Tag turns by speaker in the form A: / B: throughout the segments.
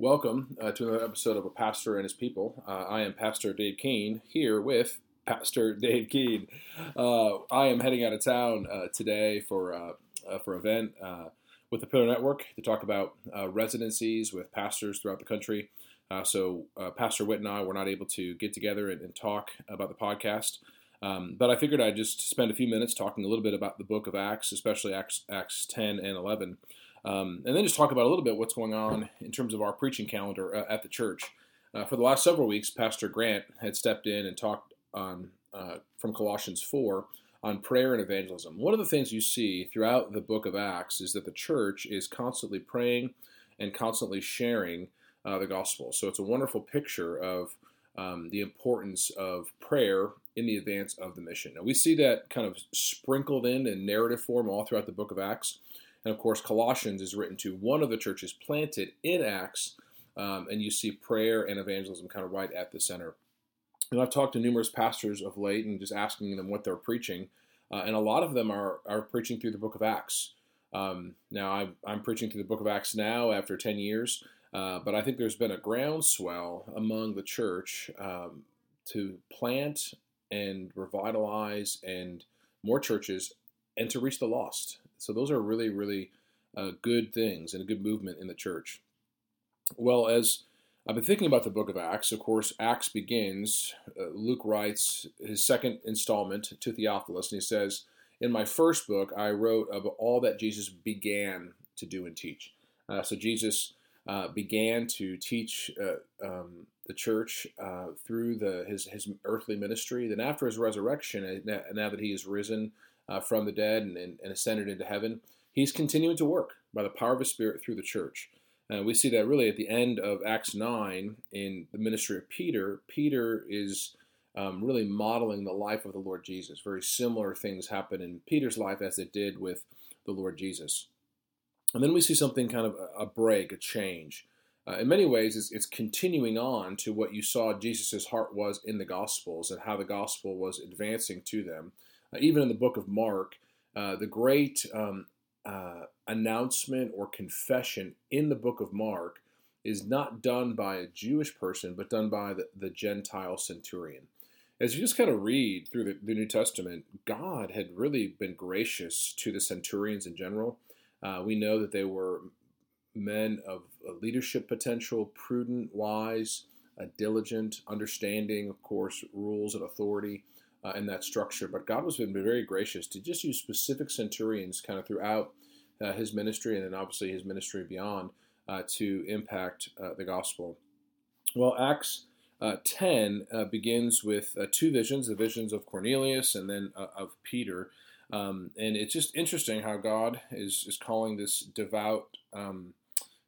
A: Welcome uh, to another episode of A Pastor and His People. Uh, I am Pastor Dave Keene here with Pastor Dave Keene. Uh, I am heading out of town uh, today for uh, uh, for an event with the Pillar Network to talk about residencies with pastors throughout the country. so Pastor Witt and I were not able to get together and, and talk about the podcast. Um, but I figured I'd just spend a few minutes talking a little bit about the book of Acts, especially Acts, Acts 10 and 11. Um, and then just talk about a little bit what's going on in terms of our preaching calendar uh, at the church. Uh, for the last several weeks, Pastor Grant had stepped in and talked on uh, from Colossians 4 on prayer and evangelism. One of the things you see throughout the book of Acts is that the church is constantly praying and constantly sharing uh, the gospel. So it's a wonderful picture of um, the importance of prayer in the advance of the mission. Now we see that kind of sprinkled in in narrative form all throughout the book of Acts. And of course, Colossians is written to one of the churches planted in Acts, um, and you see prayer and evangelism kind of right at the center. And I've talked to numerous pastors of late and just asking them what they're preaching, uh, and a lot of them are, are preaching through the book of Acts. Um, now, I'm, I'm, preaching through the book of Acts now after 10 years, uh, but I think there's been a groundswell among the church um, to plant and revitalize and more churches and to reach the lost. So those are really, really uh, good things and a good movement in the church. Well, as I've been thinking about the book of Acts, of course, Acts begins, uh, Luke writes his second installment to Theophilus, and he says, In my first book, I wrote of all that Jesus began to do and teach. Uh, so Jesus uh, began to teach uh, um, the church uh, through the, his, his earthly ministry. Then, after his resurrection, now that he is risen, uh, from the dead and, and, and, ascended into heaven, he's continuing to work by the power of his Spirit through the church. And we see that really at the end of Acts 9 in the ministry of Peter. Peter is um, really modeling the life of the Lord Jesus. Very similar things happen in Peter's life as it did with the Lord Jesus. And then we see something kind of a, a break, a change. Uh, in many ways, it's, it's, continuing on to what you saw Jesus' heart was in the Gospels and how the Gospel was advancing to them. Uh, even in the book of Mark, uh, the great um, uh, announcement or confession in the book of Mark is not done by a Jewish person, but done by the, the Gentile centurion. As you just kind of read through the, the, New Testament, God had really been gracious to the centurions in general. Uh, we know that they were men of leadership potential, prudent, wise, diligent, understanding, of course, rules and authority uh, in that structure. But God was been very gracious to just use specific centurions kind of throughout uh, his ministry and then obviously his ministry beyond uh, to impact uh, the gospel. Well, Acts uh, 10 uh, begins with two visions the visions of Cornelius and then of Peter. Um, and it's just interesting how God is, is calling this devout um,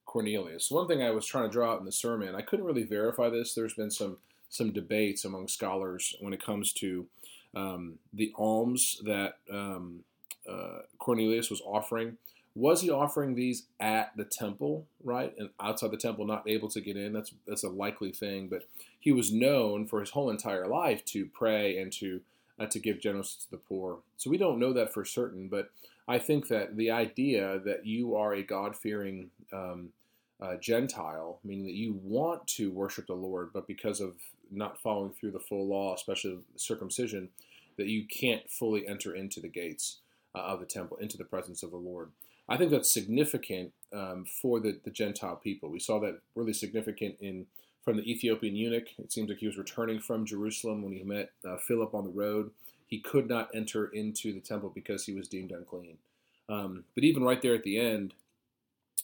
A: Cornelius. One thing I was trying to draw out in the sermon, I couldn't really verify this. There's been some some debates among scholars when it comes to um, the alms that um, uh, Cornelius was offering. Was he offering these at the temple, right, and outside the temple, not able to get in? That's that's a likely thing. But he was known for his whole entire life to pray and to uh, to give generously to the poor. So we don't know that for certain, but I think that the idea that you are a God fearing um, uh, Gentile, meaning that you want to worship the Lord, but because of not following through the full law, especially circumcision, that you can't fully enter into the gates uh, of the temple, into the presence of the Lord. I think that's significant um, for the, the Gentile people. We saw that really significant in from the Ethiopian eunuch. It seems like he was returning from Jerusalem when he met uh, Philip on the road. He could not enter into the temple because he was deemed unclean. Um, but even right there at the end,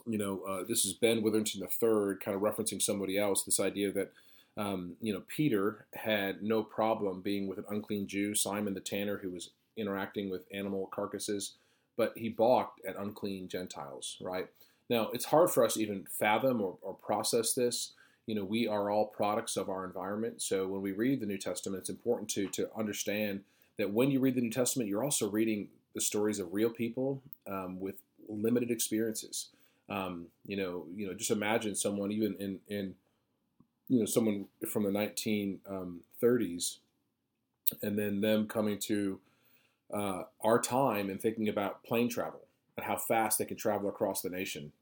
A: you know, uh, this is Ben Witherington III kind of referencing somebody else. This idea that um, you know, Peter had no problem being with an unclean Jew, Simon the tanner, who was interacting with animal carcasses, but he balked at unclean Gentiles, right? Now, it's hard for us to even fathom or, or process this. You know, we are all products of our environment. So when we read the New Testament, it's important to, to understand that when you read the New Testament, you're also reading the stories of real people um, with limited experiences. Um, you know, you know, just imagine someone even in, in you know someone from the 1930s um, and then them coming to uh, our time and thinking about plane travel and how fast they can travel across the nation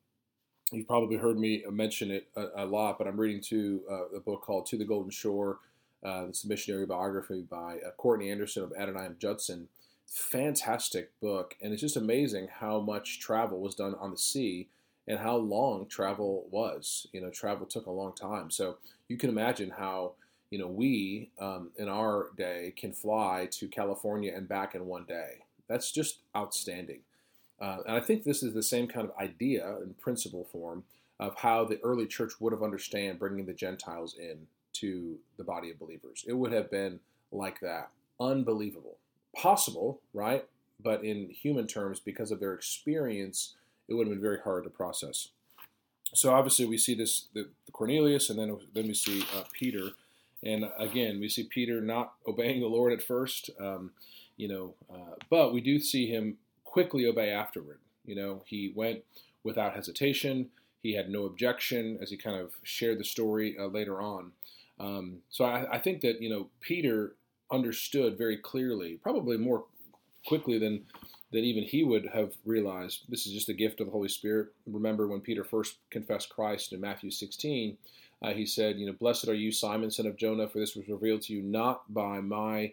A: you've probably heard me mention it a, a lot, but I'm reading to uh, a book called To the Golden Shore. Uh, it's a missionary biography by uh, Courtney Anderson of Adoniram Judson. Fantastic book, and it's just amazing how much travel was done on the sea and how long travel was. You know, travel took a long time, so you can imagine how you know we um, in our day can fly to California and back in one day. That's just outstanding. Uh, and I think this is the same kind of idea in principle form of how the early church would have understood bringing the Gentiles in to the body of believers. It would have been like that. Unbelievable. Possible, right? But in human terms, because of their experience, it would have been very hard to process. So obviously, we see this the, the Cornelius, and then then we see uh, Peter, and again we see Peter not obeying the Lord at first, um, you know, uh, but we do see him quickly obey afterward. You know, he went without hesitation. He had no objection as he kind of shared the story uh, later on. Um, so I, I, think that you know Peter understood very clearly, probably more quickly than than even he would have realized. This is just a gift of the Holy Spirit. Remember when Peter first confessed Christ in Matthew 16, uh, he said, "You know, blessed are you, Simon, son of Jonah, for this was revealed to you not by my."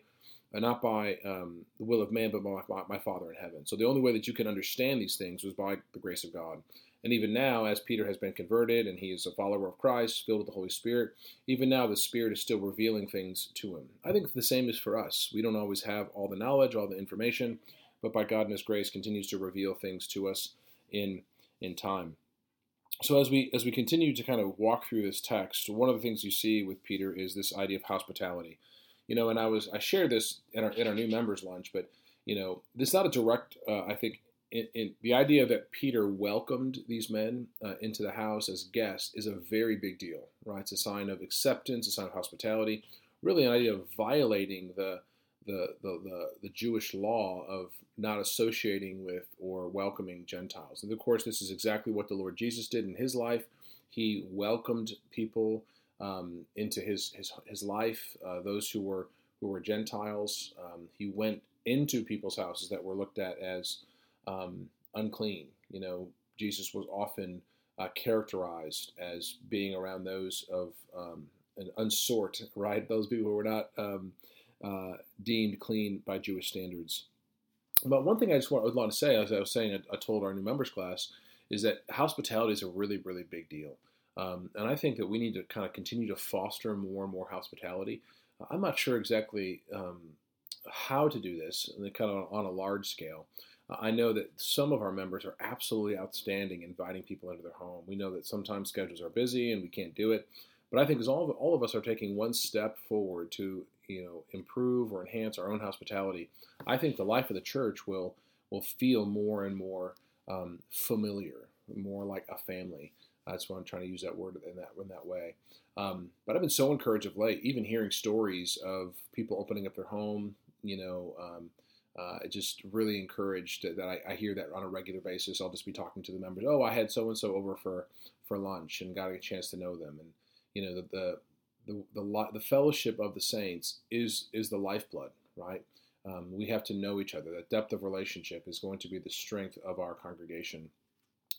A: Uh, not by um, the will of man, but by my, my Father in heaven. So the only way that you can understand these things was by the grace of God. And even now, as Peter has been converted and he is a follower of Christ, filled with the Holy Spirit, even now the Spirit is still revealing things to him. I think the same is for us. We don't always have all the knowledge, all the information, but by God and His grace continues to reveal things to us in in time. So as we as we continue to kind of walk through this text, one of the things you see with Peter is this idea of hospitality. You know, and I was I shared this in our in our new members lunch, but you know, this is not a direct uh, I think in, in, the idea that Peter welcomed these men uh, into the house as guests is a very big deal, right? It's a sign of acceptance, a sign of hospitality, really an idea of violating the the, the, the, the, Jewish law of not associating with or welcoming Gentiles. And of course, this is exactly what the Lord Jesus did in his life. He welcomed people um, into his, his, his life, uh, those who were, who were Gentiles. Um, he went into people's houses that were looked at as um, unclean. You know, Jesus was often uh, characterized as being around those of um, an unsort, right? Those people who were not um, uh, deemed clean by Jewish standards. But one thing I just want, would want to say, as I was saying, I, I, told our new members class, is that hospitality is a really, really big deal. Um, and I think that we need to kind of continue to foster more and more hospitality. I'm not sure exactly um, how to do this, and kind of on a large scale. I know that some of our members are absolutely outstanding inviting people into their home. We know that sometimes schedules are busy and we can't do it. But I think as all of, all of us are taking one step forward to you know improve or enhance our own hospitality, I think the life of the church will will feel more and more um, familiar, more like a family. That's why I'm trying to use that word in that in that way. Um, but I've been so encouraged of late, even hearing stories of people opening up their home. You know, um, uh, just really encouraged that I, I, hear that on a regular basis. I'll just be talking to the members. Oh, I had so and so over for for lunch and got a chance to know them. And you know, the the the the, the fellowship of the saints is is the lifeblood, right? Um, we have to know each other. That depth of relationship is going to be the strength of our congregation.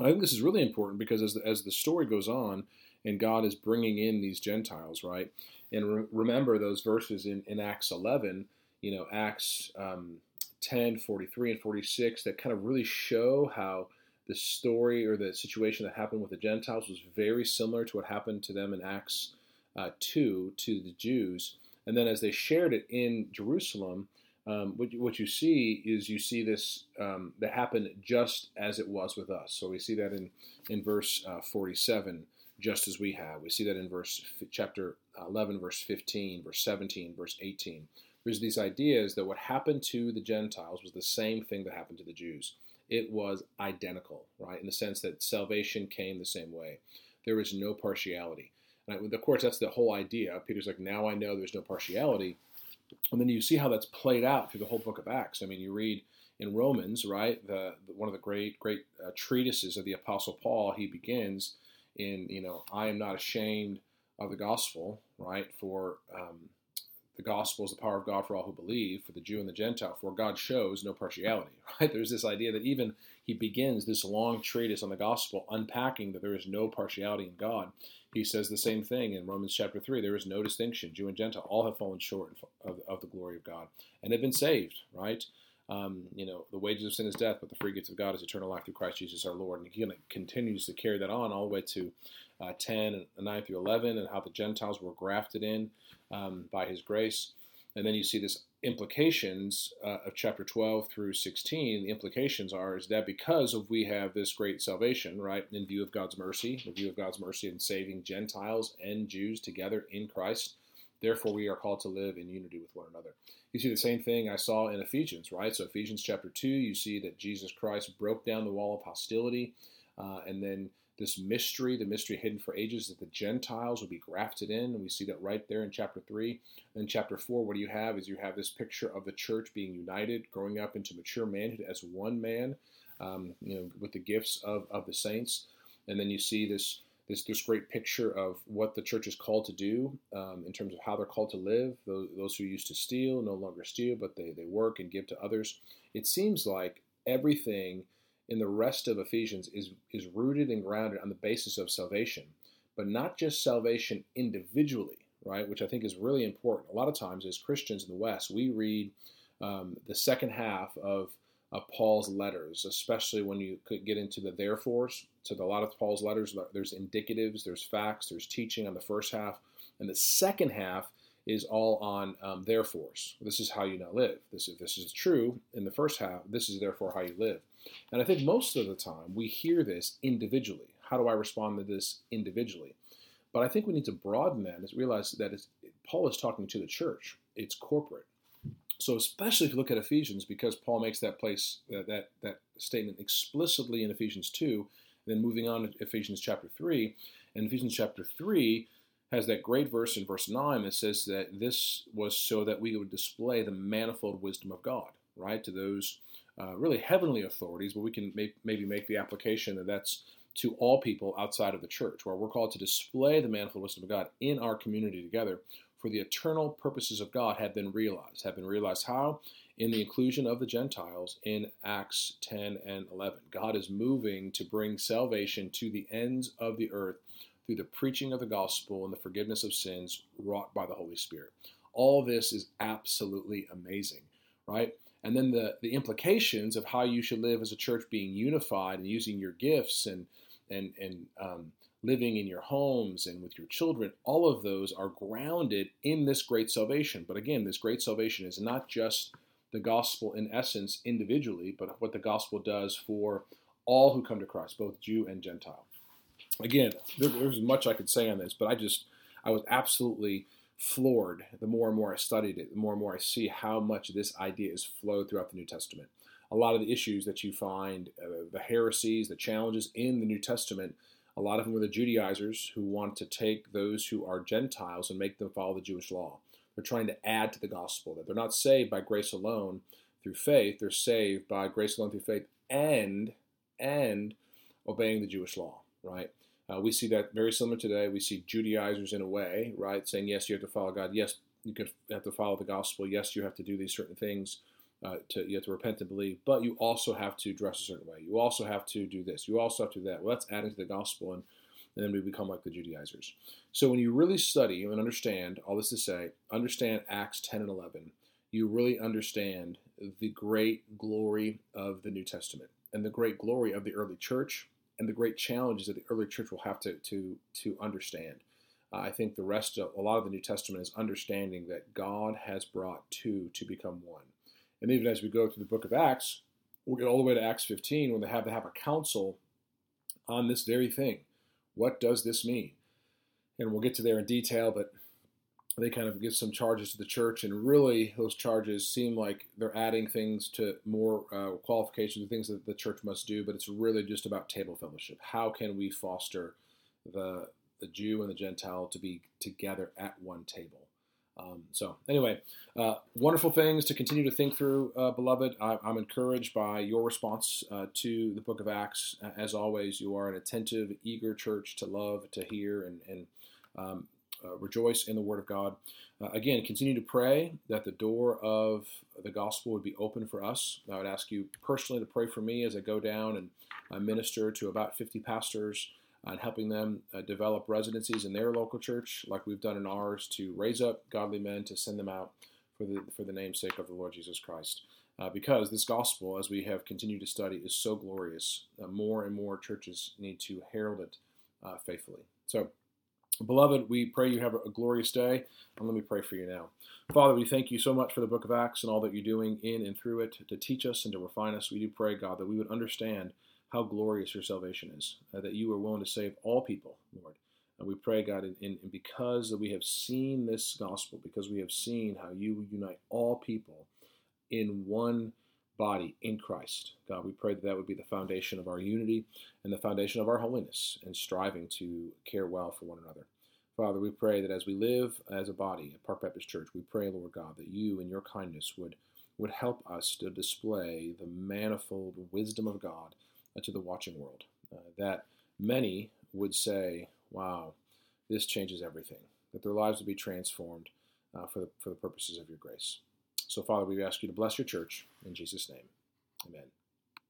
A: I think this is really important because as the, as the story goes on, and God is bringing in these Gentiles, right? And re- remember those verses in, in Acts 11, you know, Acts um, 10, 43, and 46 that kind of really show how the story or the situation that happened with the Gentiles was very similar to what happened to them in Acts uh, 2 to the Jews. And then as they shared it in Jerusalem, um, what, you, what you see is you see this um, that happened just as it was with us. So we see that in, in verse uh, 47, just as we have. We see that in verse chapter 11, verse 15, verse 17, verse 18. There's these ideas that what happened to the Gentiles was the same thing that happened to the Jews. It was identical, right? In the sense that salvation came the same way. There was no partiality. Of course, that's the whole idea. Peter's like, now I know there's no partiality. And then you see how that's played out through the whole book of Acts. I mean, you read in Romans, right? The, the one of the great, great uh, treatises of the Apostle Paul. He begins in, you know, I am not ashamed of the gospel, right? For um, the gospel is the power of God for all who believe, for the Jew and the Gentile, for God shows no partiality. Right? There's this idea that even he begins this long treatise on the gospel, unpacking that there is no partiality in God. He says the same thing in Romans chapter 3. There is no distinction. Jew and Gentile all have fallen short of, of the glory of God and have been saved, right? Um, you know, the wages of sin is death, but the free gift of God is eternal life through Christ Jesus our Lord. And he continues to carry that on all the way to uh, 10 and 9 through 11 and how the Gentiles were grafted in um, by his grace. And then you see this implications uh, of chapter 12 through 16. The implications are is that because of we have this great salvation, right, in view of God's mercy, in view of God's mercy in saving Gentiles and Jews together in Christ, therefore we are called to live in unity with one another. You see the same thing I saw in Ephesians, right? So Ephesians chapter 2, you see that Jesus Christ broke down the wall of hostility, uh, and then this mystery, the mystery hidden for ages, that the Gentiles will be grafted in. And we see that right there in chapter 3. Then, chapter 4, what do you have? Is you have this picture of the church being united, growing up into mature manhood as one man, um, you know, with the gifts of, of the saints. And then you see this, this, this great picture of what the church is called to do um, in terms of how they're called to live. Those, those who used to steal no longer steal, but they, they work and give to others. It seems like everything – in the rest of Ephesians is, is rooted and grounded on the basis of salvation, but not just salvation individually, right? Which I think is really important. A lot of times, as Christians in the West, we read um, the second half of, Paul's letters, especially when you could get into the therefores. So, the, a lot of Paul's letters, there's indicatives, there's facts, there's teaching on the first half, and the second half is all on um, therefores. This is how you now live. This, if this is true in the first half, this is therefore how you live. And I think most of the time we hear this individually. How do I respond to this individually? But I think we need to broaden that and realize that Paul is talking to the church. It's corporate. So especially if you look at Ephesians, because Paul makes that place that that, that statement explicitly in Ephesians two, then moving on to Ephesians chapter three, and Ephesians chapter three has that great verse in verse 9 that says that this was so that we would display the manifold wisdom of God, right? To those uh, really heavenly authorities, but we can maybe make the application that that's to all people outside of the church, where we're called to display the manifold wisdom of God in our community together, for the eternal purposes of God have been realized. Have been realized how? In the inclusion of the Gentiles in Acts 10 and 11. God is moving to bring salvation to the ends of the earth through the preaching of the gospel and the forgiveness of sins wrought by the Holy Spirit. All this is absolutely amazing, right? And then the, the implications of how you should live as a church being unified and using your gifts and, and, and um, living in your homes and with your children, all of those are grounded in this great salvation. But again, this great salvation is not just the gospel in essence individually, but what the gospel does for all who come to Christ, both Jew and Gentile again, there, there's much I could say on this, but I just I was absolutely floored the more and more I studied it, the more and more I see how much this idea is flowed throughout the New Testament. A lot of the issues that you find, uh, the heresies, the challenges in the New Testament, a lot of them were the Judaizers who want to take those who are Gentiles and make them follow the Jewish law. They're trying to add to the gospel that they're not saved by grace alone through faith, they're saved by grace alone through faith and and obeying the Jewish law, right? Uh, we see that very similar today. We see Judaizers in a way, right, saying, yes, you have to follow God. Yes, you have to follow the gospel. Yes, you have to do these certain things. Uh, to, you have to repent and believe, but you also have to dress a certain way. You also have to do this. You also have to do that. Well, that's adding to the gospel, and, and then we become like the Judaizers. So when you really study and understand all this to say, understand Acts 10 and 11, you really understand the great glory of the New Testament and the great glory of the early church and the great challenges that the early church will have to to to understand. Uh, I think the rest of a lot of the New Testament is understanding that God has brought two to become one. And even as we go through the book of Acts, we'll get all the way to Acts 15 when they have to have a council on this very thing. What does this mean? And we'll get to there in detail, but they kind of give some charges to the church, and really those charges seem like they're adding things to more uh, qualifications, things that the church must do, but it's really just about table fellowship. How can we foster the the Jew and the Gentile to be together at one table? Um, so anyway, uh, wonderful things to continue to think through, uh, beloved. I, am encouraged by your response uh, to the Book of Acts. As always, you are an attentive, eager church to love, to hear, and, and um, uh, rejoice in the Word of God. Uh, again, continue to pray that the door of the gospel would be open for us. I would ask you personally to pray for me as I go down and uh, minister to about 50 pastors and helping them uh, develop residencies in their local church, like we've done in ours, to raise up godly men to send them out for the for the namesake of the Lord Jesus Christ. Uh, because this gospel, as we have continued to study, is so glorious. Uh, more and more churches need to herald it uh, faithfully. So, beloved, we pray you have a glorious day, and let me pray for you now. Father, we thank you so much for the book of Acts and all that you're doing in and through it to teach us and to refine us. We do pray, God, that we would understand how glorious your salvation is, uh, that you are willing to save all people, Lord. And we pray, God, in, in, because that we have seen this gospel, because we have seen how you unite all people in one body in Christ. God, we pray that that would be the foundation of our unity and the foundation of our holiness and striving to care well for one another. Father, we pray that as we live as a body at Park Baptist Church, we pray, Lord God, that you in your kindness would, would help us to display the manifold wisdom of God to the watching world. Uh, that many would say, wow, this changes everything, that their lives would be transformed uh, for, the, for the purposes of your grace. So, Father, we ask you to bless your church in Jesus' name. Amen.